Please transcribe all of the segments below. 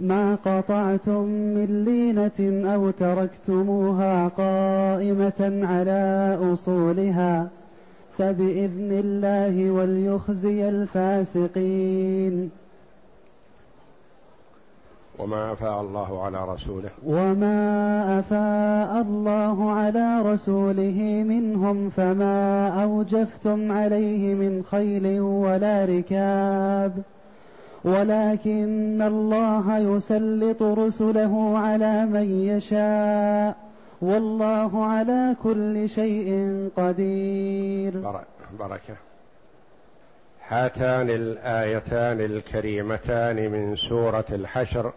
ما قطعتم من لينة أو تركتموها قائمة على أصولها فبإذن الله وليخزي الفاسقين. وما أفاء الله على رسوله. وما أفاء الله على رسوله منهم فما أوجفتم عليه من خيل ولا ركاب. ولكن الله يسلط رسله على من يشاء. والله على كل شيء قدير. بركه هاتان الآيتان الكريمتان من سورة الحشر.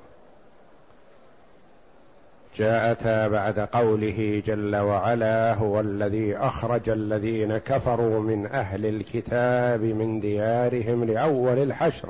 جاءتا بعد قوله جل وعلا هو الذي أخرج الذين كفروا من أهل الكتاب من ديارهم لأول الحشر.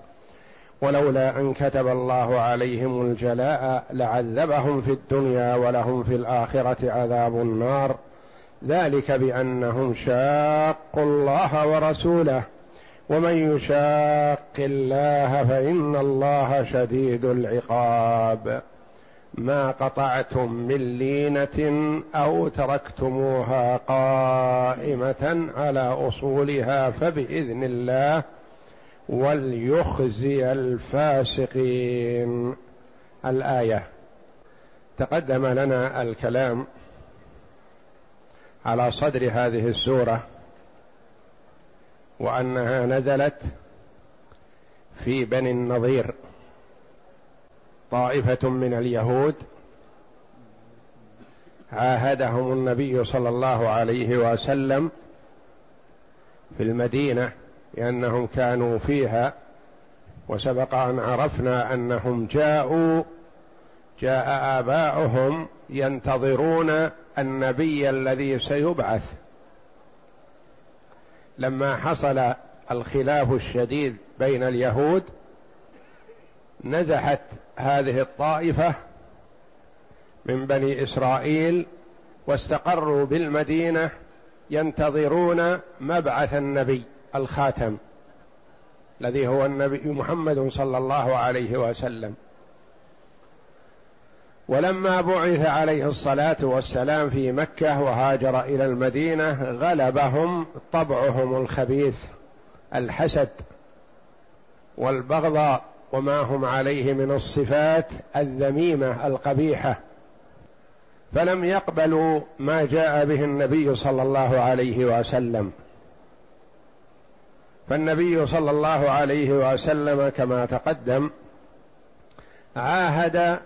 ولولا أن كتب الله عليهم الجلاء لعذبهم في الدنيا ولهم في الآخرة عذاب النار. ذلك بأنهم شاقوا الله ورسوله. ومن يشاق الله فإن الله شديد العقاب. ما قطعتم من لينة أو تركتموها قائمة على أصولها فبإذن الله وليخزي الفاسقين. الآية. تقدم لنا الكلام على صدر هذه السورة وأنها نزلت في بني النضير. طائفة من اليهود عاهدهم النبي صلى الله عليه وسلم في المدينة لأنهم كانوا فيها وسبق أن عرفنا أنهم جاءوا جاء آباؤهم ينتظرون النبي الذي سيبعث. لما حصل الخلاف الشديد بين اليهود نزحت هذه الطائفة من بني إسرائيل واستقروا بالمدينة ينتظرون مبعث النبي. الخاتم الذي هو النبي محمد صلى الله عليه وسلم. ولما بعث عليه الصلاة والسلام في مكة وهاجر إلى المدينة غلبهم طبعهم الخبيث الحسد والبغضاء وما هم عليه من الصفات الذميمة القبيحة. فلم يقبلوا ما جاء به النبي صلى الله عليه وسلم. فالنبي صلى الله عليه وسلم كما تقدم عاهد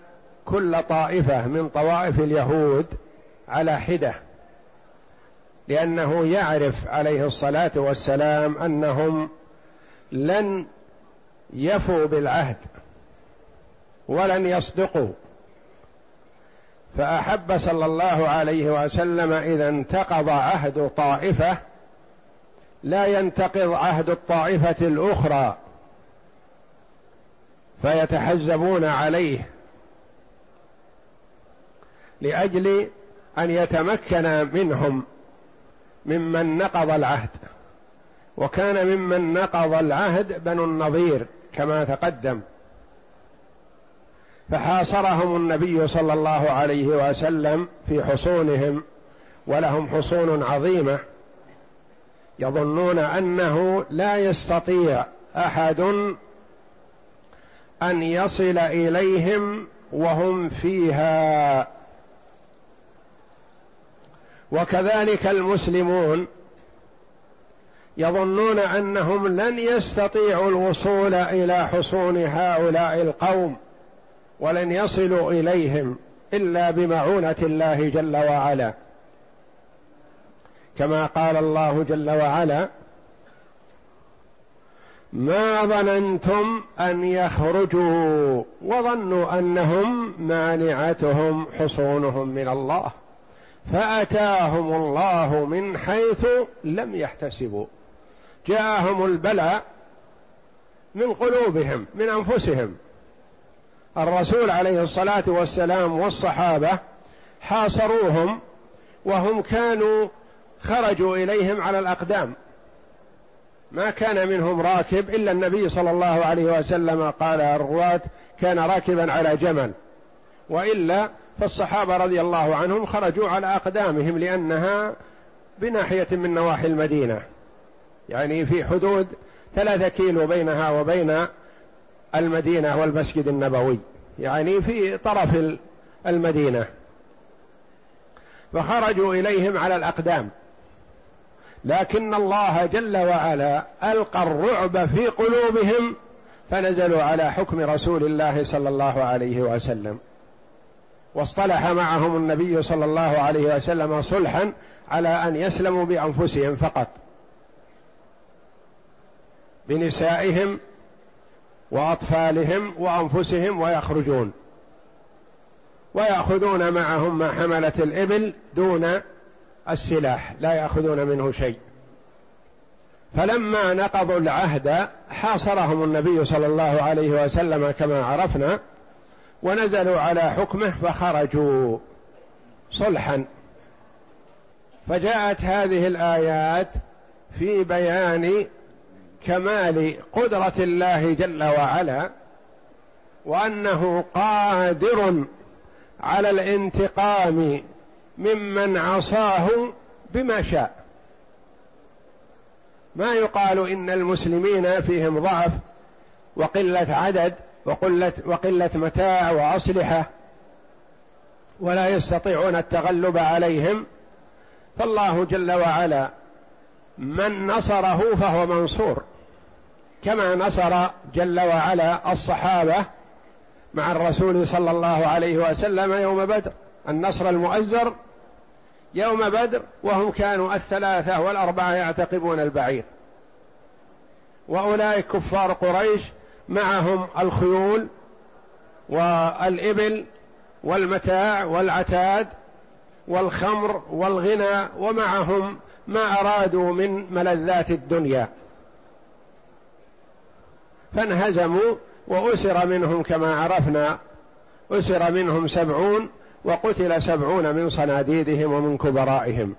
كل طائفة من طوائف اليهود على حدة لأنه يعرف عليه الصلاة والسلام أنهم لن يفوا بالعهد ولن يصدقوا. فأحب صلى الله عليه وسلم إذا انتقض عهد طائفة لا ينتقض عهد الطائفة الأخرى فيتحزبون عليه لأجل أن يتمكن منهم ممن نقض العهد. وكان ممن نقض العهد بنو النظير كما تقدم. فحاصرهم النبي صلى الله عليه وسلم في حصونهم ولهم حصون عظيمة. يظنون أنه لا يستطيع أحد أن يصل إليهم وهم فيها. وكذلك المسلمون يظنون أنهم لن يستطيعوا الوصول إلى حصون هؤلاء القوم ولن يصلوا إليهم إلا بمعونة الله جل وعلا. كما قال الله جل وعلا ما ظننتم أن يخرجوا وظنوا أنهم مانعتهم حصونهم من الله فأتاهم الله من حيث لم يحتسبوا جاءهم البلاء من قلوبهم من أنفسهم. الرسول عليه الصلاة والسلام والصحابة حاصروهم وهم كانوا خرجوا إليهم على الأقدام. ما كان منهم راكب إلا النبي صلى الله عليه وسلم قال الرواة كان راكبا على جمل. وإلا فالصحابة رضي الله عنهم خرجوا على أقدامهم لأنها بناحية من نواحي المدينة. يعني في حدود ثلاثة كيلو بينها وبين المدينة والمسجد النبوي. يعني في طرف المدينة. فخرجوا إليهم على الأقدام. لكن الله جل وعلا ألقى الرعب في قلوبهم فنزلوا على حكم رسول الله صلى الله عليه وسلم. واصطلح معهم النبي صلى الله عليه وسلم صلحا على أن يسلموا بأنفسهم فقط. بنسائهم وأطفالهم وأنفسهم ويخرجون. ويأخذون معهم ما حملت الإبل دون السلاح لا يأخذون منه شيء. فلما نقضوا العهد حاصرهم النبي صلى الله عليه وسلم كما عرفنا ونزلوا على حكمه فخرجوا صلحا. فجاءت هذه الآيات في بيان كمال قدرة الله جل وعلا وأنه قادر على الانتقام ممن عصاه بما شاء. ما يقال إن المسلمين فيهم ضعف وقلة عدد وقله وقلة متاع وأصلحة ولا يستطيعون التغلب عليهم. فالله جل وعلا من نصره فهو منصور كما نصر جل وعلا الصحابة مع الرسول صلى الله عليه وسلم يوم بدر النصر المؤزر يوم بدر وهم كانوا الثلاثة والأربعة يعتقبون البعير. وأولئك كفار قريش معهم الخيول والإبل والمتاع والعتاد والخمر والغنى ومعهم ما أرادوا من ملذات الدنيا. فانهزموا وأسر منهم كما عرفنا أسر منهم سبعون وقتل سبعون من صناديدهم ومن كبرائهم.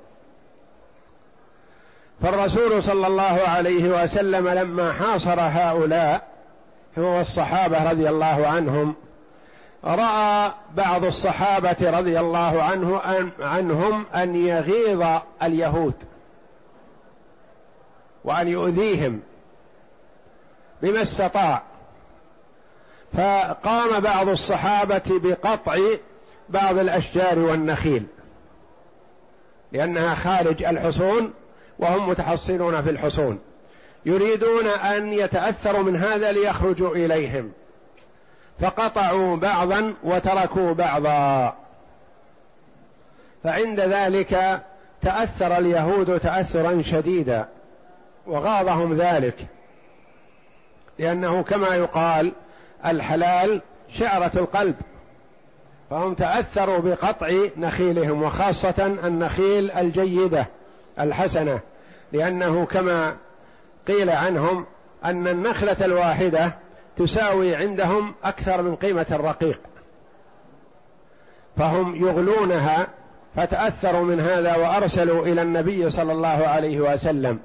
فالرسول صلى الله عليه وسلم لما حاصر هؤلاء هو الصحابة رضي الله عنهم رأى بعض الصحابة رضي الله عنه أن عنهم أن يغيظ اليهود وأن يؤذيهم بما استطاع. فقام بعض الصحابة بقطع بعض الأشجار والنخيل لأنها خارج الحصون وهم متحصنون في الحصون يريدون أن يتأثروا من هذا ليخرجوا إليهم. فقطعوا بعضا وتركوا بعضا. فعند ذلك تأثر اليهود تأثرا شديدا وغاضهم ذلك لأنه كما يقال الحلال شعرة القلب. فهم تأثروا بقطع نخيلهم وخاصة النخيل الجيدة الحسنة لأنه كما قيل عنهم أن النخلة الواحدة تساوي عندهم أكثر من قيمة الرقيق. فهم يغلونها فتأثروا من هذا وأرسلوا إلى النبي صلى الله عليه وسلم.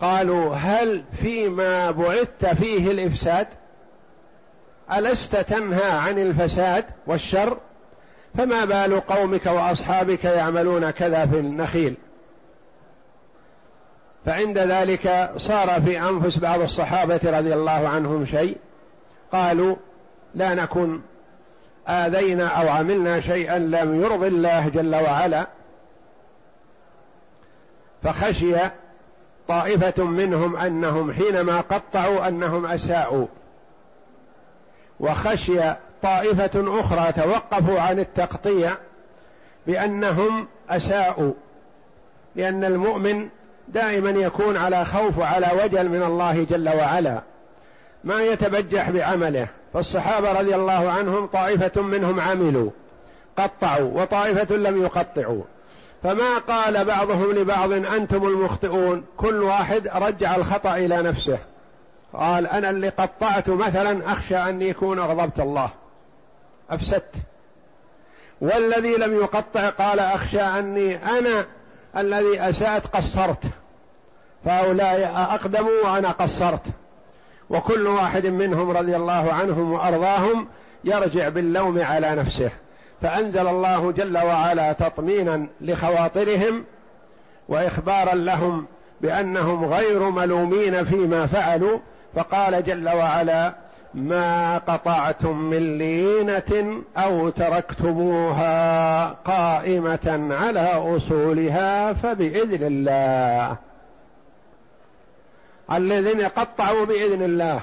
قالوا هل فيما بعثت فيه الإفساد؟ ألست تنهى عن الفساد والشر؟ فما بال قومك وأصحابك يعملون كذا في النخيل؟ فعند ذلك صار في أنفس بعض الصحابة رضي الله عنهم شيء. قالوا لا نكن آذينا أو عملنا شيئا لم يرضي الله جل وعلا. فخشي طائفة منهم أنهم حينما قطعوا أنهم أساءوا. وخشي طائفة أخرى توقفوا عن التقطيع بأنهم أساءوا لأن المؤمن دائما يكون على خوف وعلى وجل من الله جل وعلا. ما يتبجح بعمله. فالصحابة رضي الله عنهم طائفة منهم عملوا قطعوا وطائفة لم يقطعوا. فما قال بعضهم لبعض أنتم المخطئون؟ كل واحد رجع الخطأ إلى نفسه. قال أنا اللي قطعت مثلا أخشى أن يكون أغضبت الله. أفسدت. والذي لم يقطع قال أخشى أني أنا الذي أسأت قصرت. فهؤلاء أقدموا وأنا قصرت. وكل واحد منهم رضي الله عنهم وأرضاهم يرجع باللوم على نفسه. فأنزل الله جل وعلا تطمينا لخواطرهم وإخبارا لهم بأنهم غير ملومين فيما فعلوا فقال جل وعلا ما قطعتم من لينة أو تركتموها قائمة على أصولها فبإذن الله. الذين قطعوا بإذن الله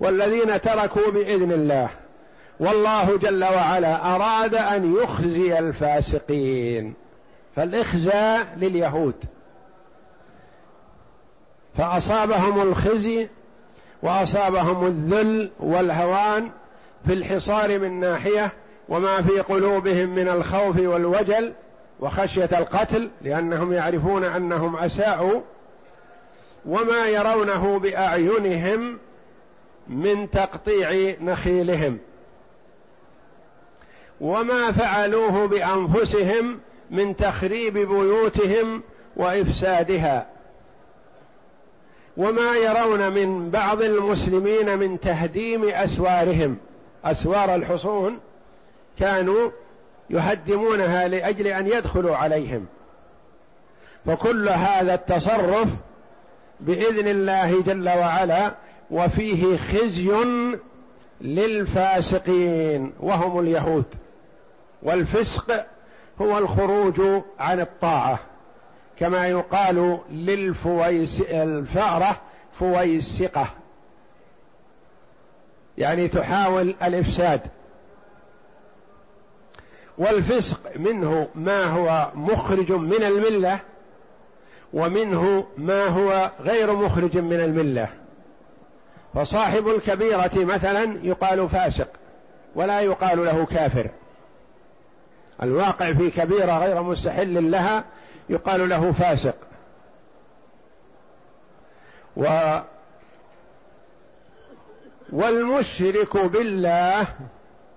والذين تركوا بإذن الله. والله جل وعلا أراد أن يخزي الفاسقين. فالإخزاء لليهود. فأصابهم الخزي وأصابهم الذل والهوان في الحصار من ناحية وما في قلوبهم من الخوف والوجل وخشية القتل لأنهم يعرفون أنهم أساءوا وما يرونه بأعينهم من تقطيع نخيلهم. وما فعلوه بأنفسهم من تخريب بيوتهم وإفسادها. وما يرون من بعض المسلمين من تهديم أسوارهم. أسوار الحصون كانوا يهدمونها لأجل أن يدخلوا عليهم. فكل هذا التصرف بإذن الله جل وعلا وفيه خزي للفاسقين وهم اليهود. والفسق هو الخروج عن الطاعة. كما يقال للفويس الفأرة فويسقة. يعني تحاول الإفساد. والفسق منه ما هو مخرج من الملة ومنه ما هو غير مخرج من الملة. فصاحب الكبيرة مثلا يقال فاسق ولا يقال له كافر. الواقع في كبيرة غير مستحل لها يقال له فاسق. و والمشرك بالله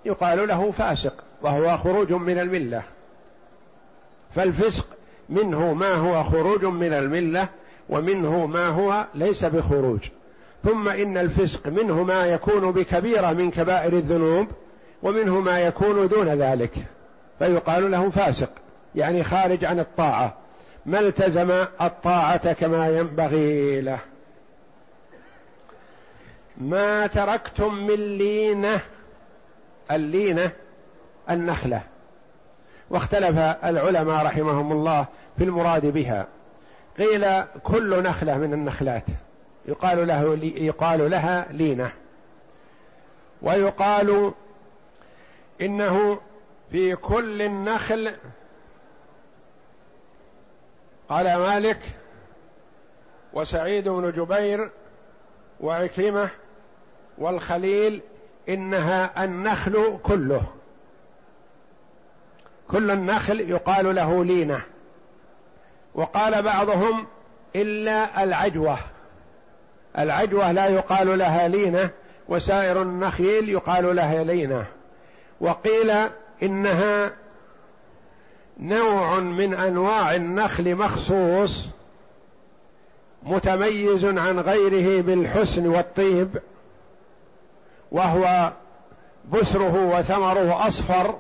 يقال له فاسق وهو خروج من الملة. فالفسق منه ما هو خروج من الملة ومنه ما هو ليس بخروج. ثم إن الفسق منه ما يكون بكبيره من كبائر الذنوب ومنه ما يكون دون ذلك. فيقال له فاسق. يعني خارج عن الطاعة. ما التزم الطاعة كما ينبغي له؟ ما تركتم من لينة اللينة النخلة. واختلف العلماء رحمهم الله في المراد بها. قيل كل نخلة من النخلات. يقال له يقال لها لينة. ويقال إنه في كل النخل قال مالك وسعيد بن جبير وعكرمة والخليل إنها النخل كله. كل النخل يقال له لينة. وقال بعضهم إلا العجوة. العجوة لا يقال لها لينة وسائر النخيل يقال لها لينة. وقيل إنها نوع من أنواع النخل مخصوص متميز عن غيره بالحسن والطيب وهو بسره وثمره أصفر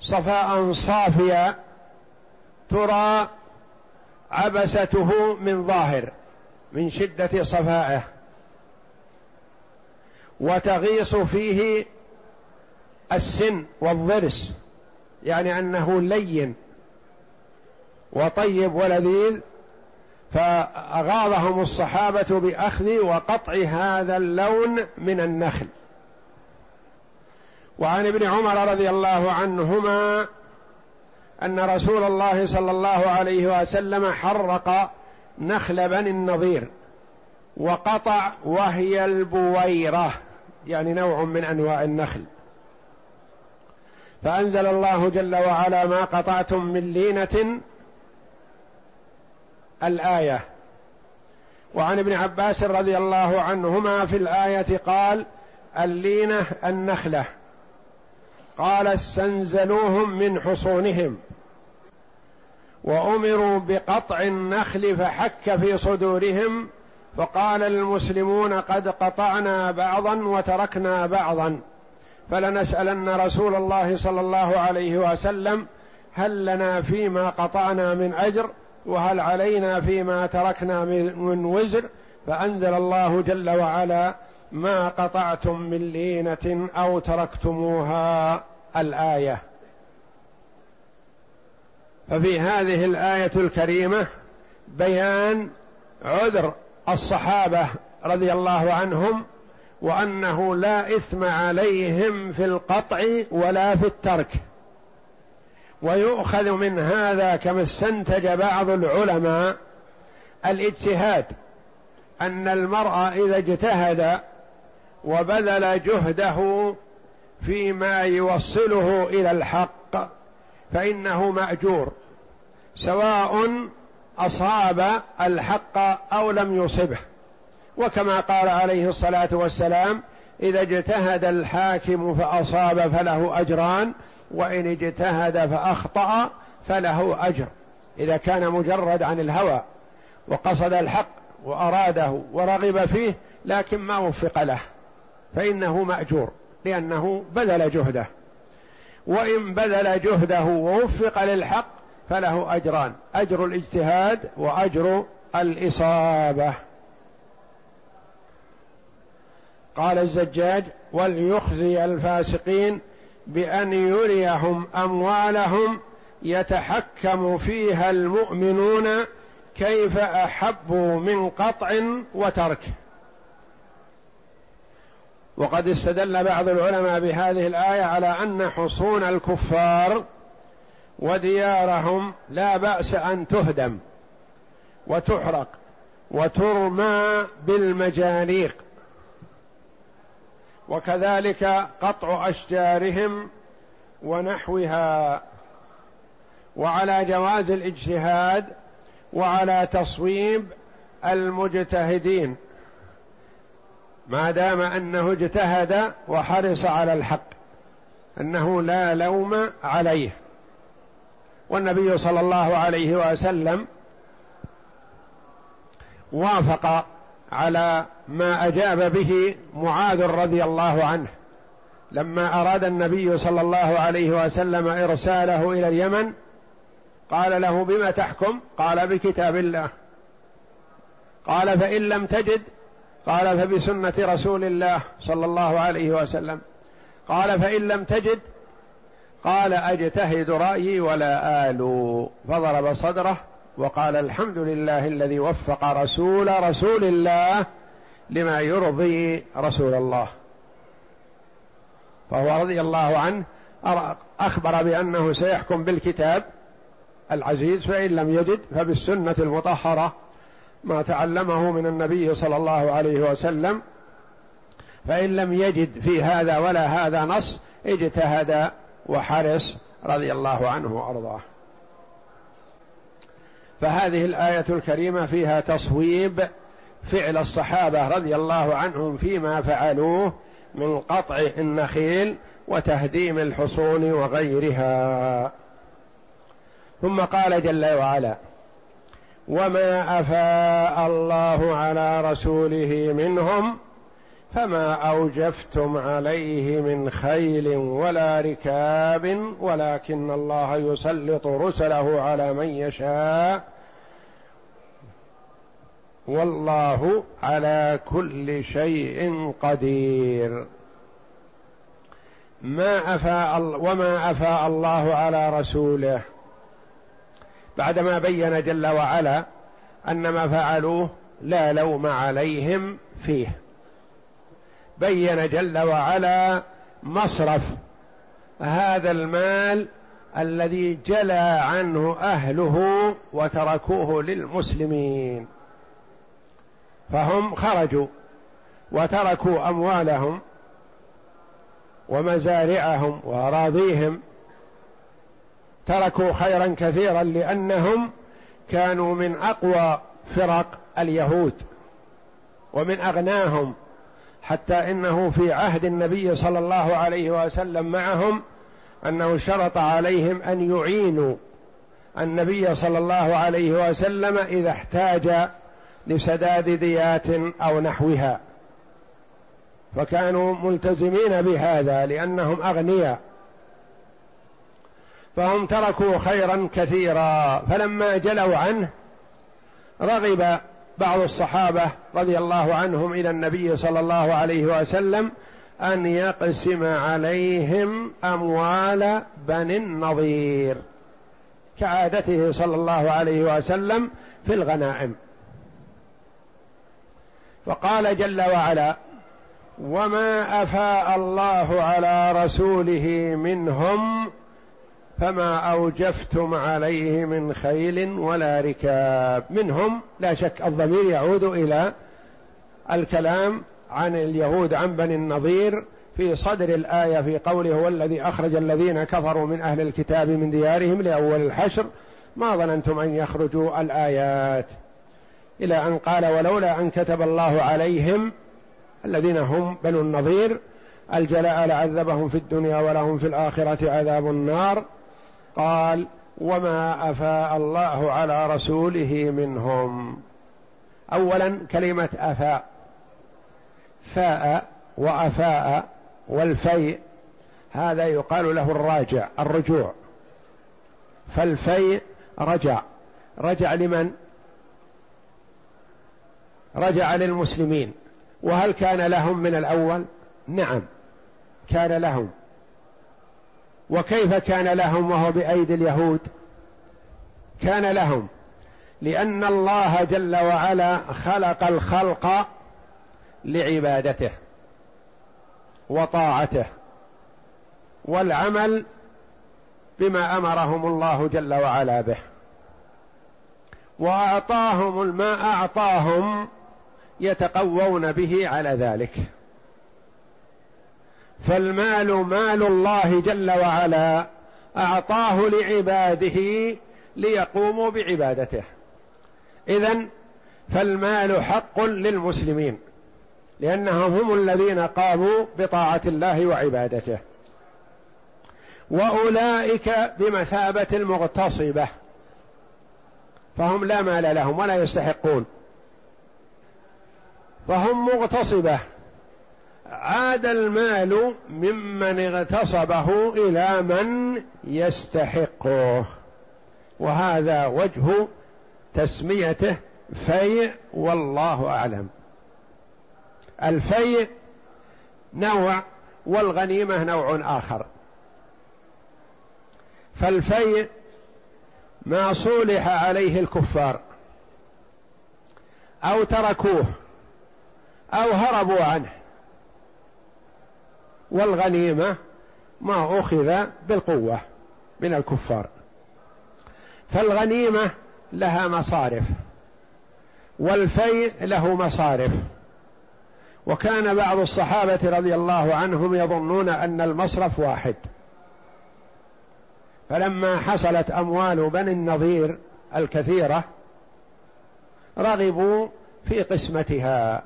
صفاء صافيا ترى عبسته من ظاهر من شدة صفائه. وتغيص فيه السن والضرس. يعني أنه لين وطيب ولذيذ فأغاظهم الصحابة بأخذ وقطع هذا اللون من النخل. وعن ابن عمر رضي الله عنهما أن رسول الله صلى الله عليه وسلم حرق نخل بني النضير وقطع وهي البويرة يعني نوع من أنواع النخل. فأنزل الله جل وعلا ما قطعتم من لينة الآية. وعن ابن عباس رضي الله عنهما في الآية قال اللينة النخلة. قال استنزلوهم من حصونهم. وأمروا بقطع النخل فحك في صدورهم. فقال المسلمون قد قطعنا بعضا وتركنا بعضا. فلنسألن رسول الله صلى الله عليه وسلم هل لنا فيما قطعنا من أجر وهل علينا فيما تركنا من وزر فأنزل الله جل وعلا ما قطعتم من لينة أو تركتموها الآية. ففي هذه الآية الكريمة بيان عذر الصحابة رضي الله عنهم وأنه لا إثم عليهم في القطع ولا في الترك. ويؤخذ من هذا كما استنتج بعض العلماء الاجتهاد أن المرء إذا اجتهد وبذل جهده فيما يوصله إلى الحق فإنه مأجور سواء أصاب الحق أو لم يصبه. وكما قال عليه الصلاة والسلام إذا اجتهد الحاكم فأصاب فله أجران وإن اجتهد فأخطأ فله أجر. إذا كان مجرد عن الهوى وقصد الحق وأراده ورغب فيه لكن ما وفق له فإنه مأجور لأنه بذل جهده. وإن بذل جهده ووفق للحق فله أجران أجر الاجتهاد وأجر الإصابة. قال الزجاج وليخزي الفاسقين بأن يريهم أموالهم يتحكم فيها المؤمنون كيف أحبوا من قطع وترك. وقد استدل بعض العلماء بهذه الآية على أن حصون الكفار وديارهم لا بأس أن تهدم وتحرق وترمى بالمجانيق وكذلك قطع أشجارهم ونحوها. وعلى جواز الاجتهاد وعلى تصويب المجتهدين ما دام أنه اجتهد وحرص على الحق أنه لا لوم عليه. والنبي صلى الله عليه وسلم وافق على ما أجاب به معاذ رضي الله عنه. لما أراد النبي صلى الله عليه وسلم إرساله إلى اليمن قال له بما تحكم؟ قال بكتاب الله. قال فإن لم تجد؟ قال فبسنة رسول الله صلى الله عليه وسلم. قال فإن لم تجد؟ قال أجتهد رأيي ولا ألو فضرب صدره وقال الحمد لله الذي وفق رسول رسول الله. لما يرضي رسول الله. فهو رضي الله عنه أخبر بأنه سيحكم بالكتاب العزيز فإن لم يجد فبالسنة المطهرة ما تعلمه من النبي صلى الله عليه وسلم. فإن لم يجد في هذا ولا هذا نص اجتهد وحرص رضي الله عنه وأرضاه. فهذه الآية الكريمة فيها تصويب فعل الصحابة رضي الله عنهم فيما فعلوه من قطع النخيل وتهديم الحصون وغيرها. ثم قال جل وعلا وما أفاء الله على رسوله منهم فما أوجفتم عليه من خيل ولا ركاب ولكن الله يسلط رسله على من يشاء والله على كل شيء قدير. ما افاء وما افاء الله على رسوله. بعدما بين جل وعلا أن ما فعلوه لا لوم عليهم فيه. بين جل وعلا مصرف هذا المال الذي جلى عنه أهله وتركوه للمسلمين. فهم خرجوا وتركوا أموالهم ومزارعهم وأراضيهم. تركوا خيرا كثيرا لأنهم كانوا من أقوى فرق اليهود ومن أغناهم حتى إنه في عهد النبي صلى الله عليه وسلم معهم أنه شرط عليهم أن يعينوا النبي صلى الله عليه وسلم إذا احتاج لسداد ديات أو نحوها. فكانوا ملتزمين بهذا لأنهم أغنياء. فهم تركوا خيرا كثيرا. فلما جلوا عنه رغب بعض الصحابة رضي الله عنهم إلى النبي صلى الله عليه وسلم أن يقسم عليهم أموال بني النضير كعادته صلى الله عليه وسلم في الغنائم. فقال جل وعلا وما أفاء الله على رسوله منهم فما أوجفتم عليه من خيل ولا ركاب. منهم لا شك الضمير يعود إلى الكلام عن اليهود عن بني النضير في صدر الآية في قوله هو الذي أخرج الذين كفروا من أهل الكتاب من ديارهم لأول الحشر ما ظننتم أن يخرجوا الآيات. إلى أن قال ولولا أن كتب الله عليهم الذين هم بنو النضير الجلاء لعذبهم في الدنيا ولهم في الآخرة عذاب النار. قال وما أفاء الله على رسوله منهم. اولا كلمة أفاء. فاء وأفاء والفيء هذا يقال له الراجع الرجوع. فالفيء رجع. رجع لمن؟ رجع للمسلمين. وهل كان لهم من الأول؟ نعم كان لهم. وكيف كان لهم وهو بأيدي اليهود؟ كان لهم لأن الله جل وعلا خلق الخلق لعبادته وطاعته والعمل بما أمرهم الله جل وعلا به. وأعطاهم ما أعطاهم يتقوون به على ذلك. فالمال مال الله جل وعلا أعطاه لعباده ليقوموا بعبادته. اذا فالمال حق للمسلمين لأنهم هم الذين قاموا بطاعة الله وعبادته. وأولئك بمثابة المغتصبه فهم لا مال لهم ولا يستحقون. فهم مغتصبة. عاد المال ممن اغتصبه إلى من يستحقه وهذا وجه تسميته فيء والله أعلم. الفيء نوع والغنيمة نوع آخر. فالفيء ما صولح عليه الكفار أو تركوه. أو هربوا عنه. والغنيمة ما أخذ بالقوة من الكفار. فالغنيمة لها مصارف والفيء له مصارف. وكان بعض الصحابة رضي الله عنهم يظنون أن المصرف واحد. فلما حصلت أموال بني النظير الكثيرة رغبوا في قسمتها.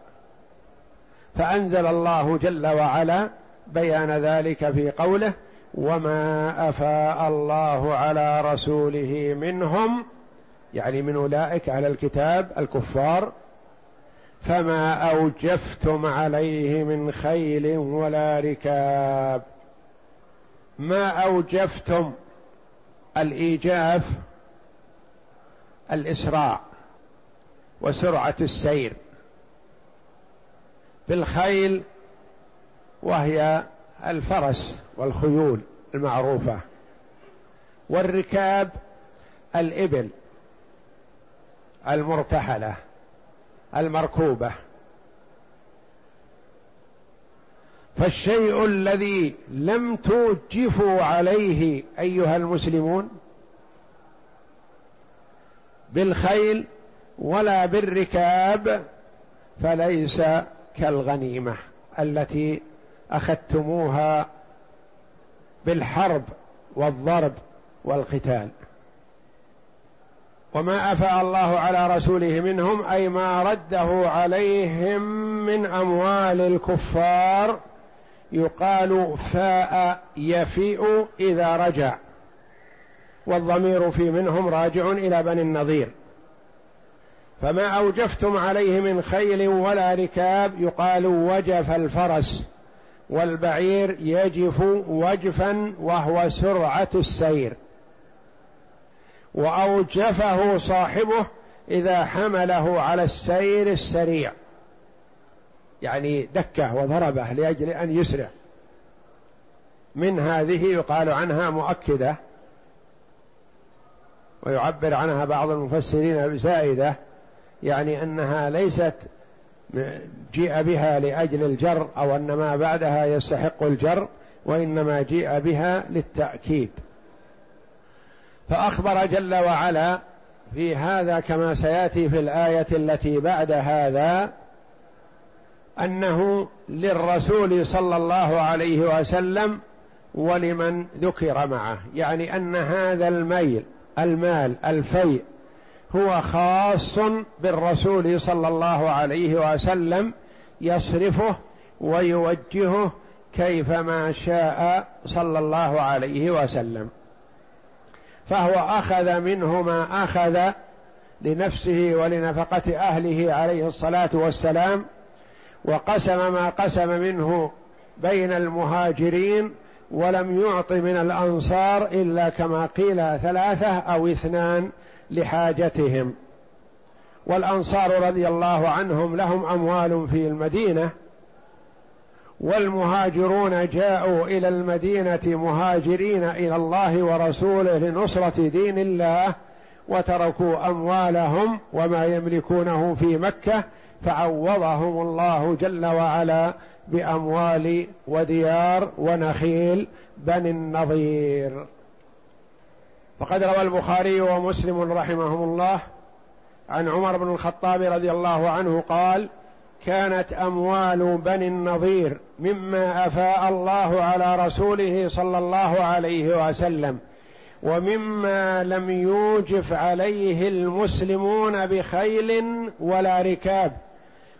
فأنزل الله جل وعلا بيان ذلك في قوله وما أفاء الله على رسوله منهم يعني من أولئك على الكتاب الكفار فما أوجفتم عليه من خيل ولا ركاب. ما أوجفتم؟ الإيجاف الإسراع وسرعة السير. بالخيل وهي الفرس والخيول المعروفة والركاب الإبل المرتحلة المركوبة فالشيء الذي لم توجفوا عليه أيها المسلمون بالخيل ولا بالركاب فليس كالغنيمة التي أخذتموها بالحرب والضرب والقتال. وما أفاء الله على رسوله منهم أي ما رده عليهم من أموال الكفار يقال فاء يفيء إذا رجع. والضمير في منهم راجع إلى بني النضير. فما أوجفتم عليه من خيل ولا ركاب يقال وجف الفرس والبعير يجف وجفا وهو سرعة السير. وأوجفه صاحبه إذا حمله على السير السريع. يعني دكه وضربه لأجل أن يسرع. من هذه يقال عنها مؤكدة ويعبر عنها بعض المفسرين بزائدة. يعني أنها ليست جيء بها لأجل الجر أو أن ما بعدها يستحق الجر وإنما جيء بها للتأكيد. فأخبر جل وعلا في هذا كما سيأتي في الآية التي بعد هذا أنه للرسول صلى الله عليه وسلم ولمن ذكر معه. يعني أن هذا الميل المال الفيء هو خاص بالرسول صلى الله عليه وسلم يصرفه ويوجهه كيفما شاء صلى الله عليه وسلم. فهو أخذ منه ما أخذ لنفسه ولنفقة أهله عليه الصلاة والسلام وقسم ما قسم منه بين المهاجرين ولم يعط من الأنصار إلا كما قيل ثلاثة أو اثنان. لحاجتهم. والأنصار رضي الله عنهم لهم أموال في المدينة والمهاجرون جاءوا إلى المدينة مهاجرين إلى الله ورسوله لنصرة دين الله وتركوا أموالهم وما يملكونه في مكة فعوضهم الله جل وعلا بأموال وديار ونخيل بني النضير. فقد روى البخاري ومسلم رحمهم الله عن عمر بن الخطاب رضي الله عنه قال كانت أموال بني النضير مما أفاء الله على رسوله صلى الله عليه وسلم ومما لم يوجف عليه المسلمون بخيل ولا ركاب.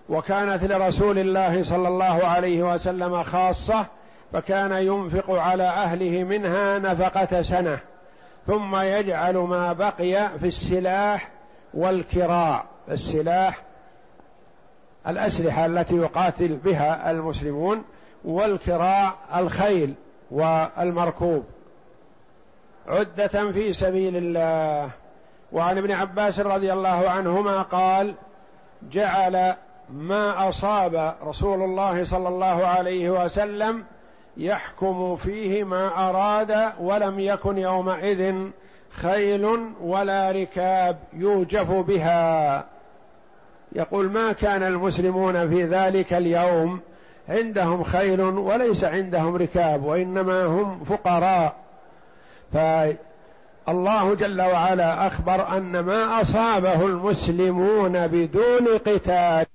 وكانت لرسول الله صلى الله عليه وسلم خاصة فكان ينفق على أهله منها نفقة سنة. ثم يجعل ما بقي في السلاح والكراع السلاح الأسلحة التي يقاتل بها المسلمون والكراع الخيل والمركوب. عدة في سبيل الله. وعن ابن عباس رضي الله عنهما قال جعل ما أصاب رسول الله صلى الله عليه وسلم يحكم فيه ما أراد ولم يكن يومئذ خيل ولا ركاب يوجف بها. يقول ما كان المسلمون في ذلك اليوم عندهم خيل وليس عندهم ركاب وإنما هم فقراء. فالله جل وعلا أخبر أن ما أصابه المسلمون بدون قتال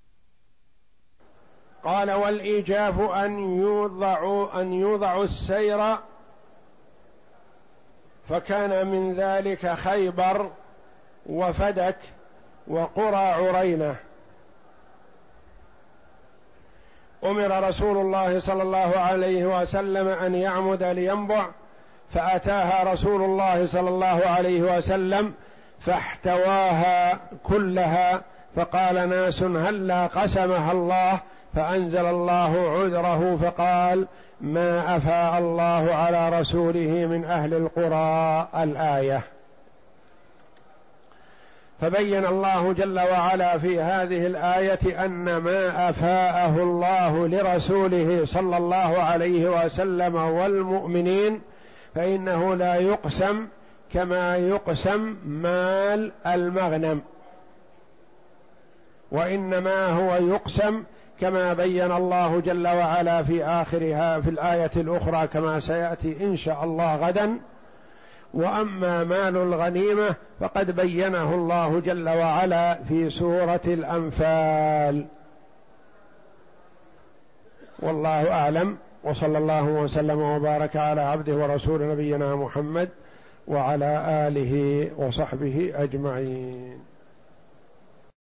قال والايجاف أن يوضعوا أن يوضعوا السير فكان من ذلك خيبر وفدك وقرى عرينة. أمر رسول الله صلى الله عليه وسلم أن يعمد لينبع فأتاها رسول الله صلى الله عليه وسلم فاحتواها كلها فقال ناس هلا قسمها الله؟ فأنزل الله عذره فقال ما أفاء الله على رسوله من أهل القرى الآية. فبين الله جل وعلا في هذه الآية أن ما أفاءه الله لرسوله صلى الله عليه وسلم والمؤمنين فإنه لا يقسم كما يقسم مال المغنم وإنما هو يقسم كما بين الله جل وعلا في آخرها في الآية الأخرى كما سيأتي إن شاء الله غدا. وأما مال الغنيمة فقد بينه الله جل وعلا في سورة الأنفال. والله أعلم. وصلى الله وسلم وبارك على عبده ورسول نبينا محمد وعلى آله وصحبه أجمعين.